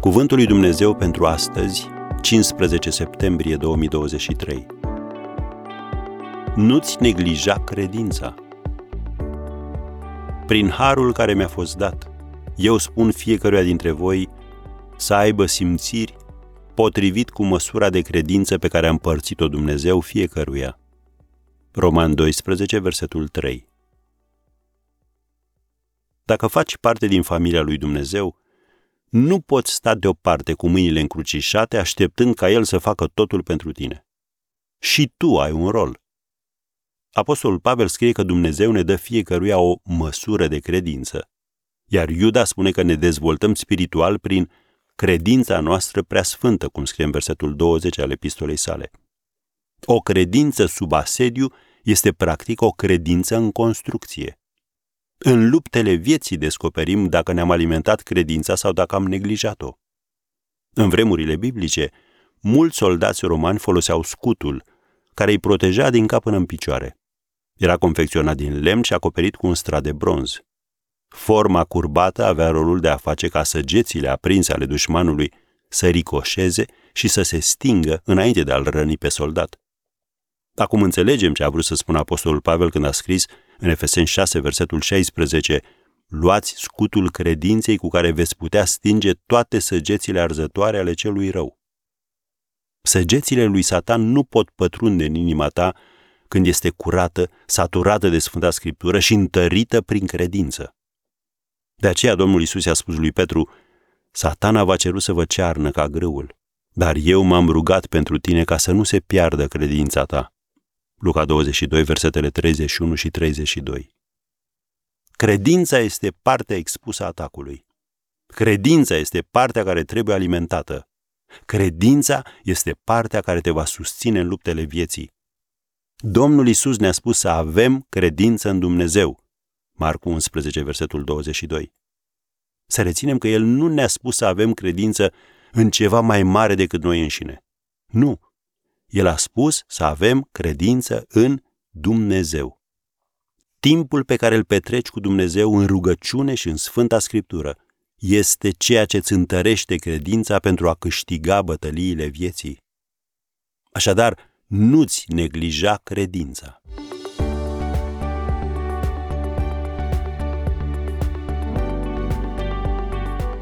Cuvântul lui Dumnezeu pentru astăzi, 15 septembrie 2023. Nu-ți neglija credința. Prin harul care mi-a fost dat, eu spun fiecăruia dintre voi să aibă simțiri potrivit cu măsura de credință pe care a împărțit-o Dumnezeu fiecăruia. Roman 12, versetul 3. Dacă faci parte din familia lui Dumnezeu, nu poți sta deoparte cu mâinile încrucișate așteptând ca El să facă totul pentru tine. Și tu ai un rol. Apostolul Pavel scrie că Dumnezeu ne dă fiecăruia o măsură de credință, iar Iuda spune că ne dezvoltăm spiritual prin credința noastră prea sfântă, cum scrie în versetul 20 al epistolei sale. O credință sub asediu este practic o credință în construcție. În luptele vieții descoperim dacă ne-am alimentat credința sau dacă am neglijat-o. În vremurile biblice, mulți soldați romani foloseau scutul, care îi proteja din cap până în picioare. Era confecționat din lemn și acoperit cu un strat de bronz. Forma curbată avea rolul de a face ca săgețile aprinse ale dușmanului să ricoșeze și să se stingă înainte de a-l răni pe soldat. Acum înțelegem ce a vrut să spună Apostolul Pavel când a scris în Efeseni 6, versetul 16, luați scutul credinței cu care veți putea stinge toate săgețile arzătoare ale celui rău. Săgețile lui Satan nu pot pătrunde în inima ta când este curată, saturată de Sfânta Scriptură și întărită prin credință. De aceea Domnul Isus i-a spus lui Petru, Satana va cerut să vă cearnă ca grâul, dar eu m-am rugat pentru tine ca să nu se piardă credința ta. Luca 22, versetele 31 și 32. Credința este partea expusă atacului. Credința este partea care trebuie alimentată. Credința este partea care te va susține în luptele vieții. Domnul Isus ne-a spus să avem credință în Dumnezeu. Marcu 11, versetul 22. Să reținem că El nu ne-a spus să avem credință în ceva mai mare decât noi înșine. Nu, el a spus să avem credință în Dumnezeu. Timpul pe care îl petreci cu Dumnezeu în rugăciune și în Sfânta Scriptură este ceea ce îți întărește credința pentru a câștiga bătăliile vieții. Așadar, nu-ți neglija credința.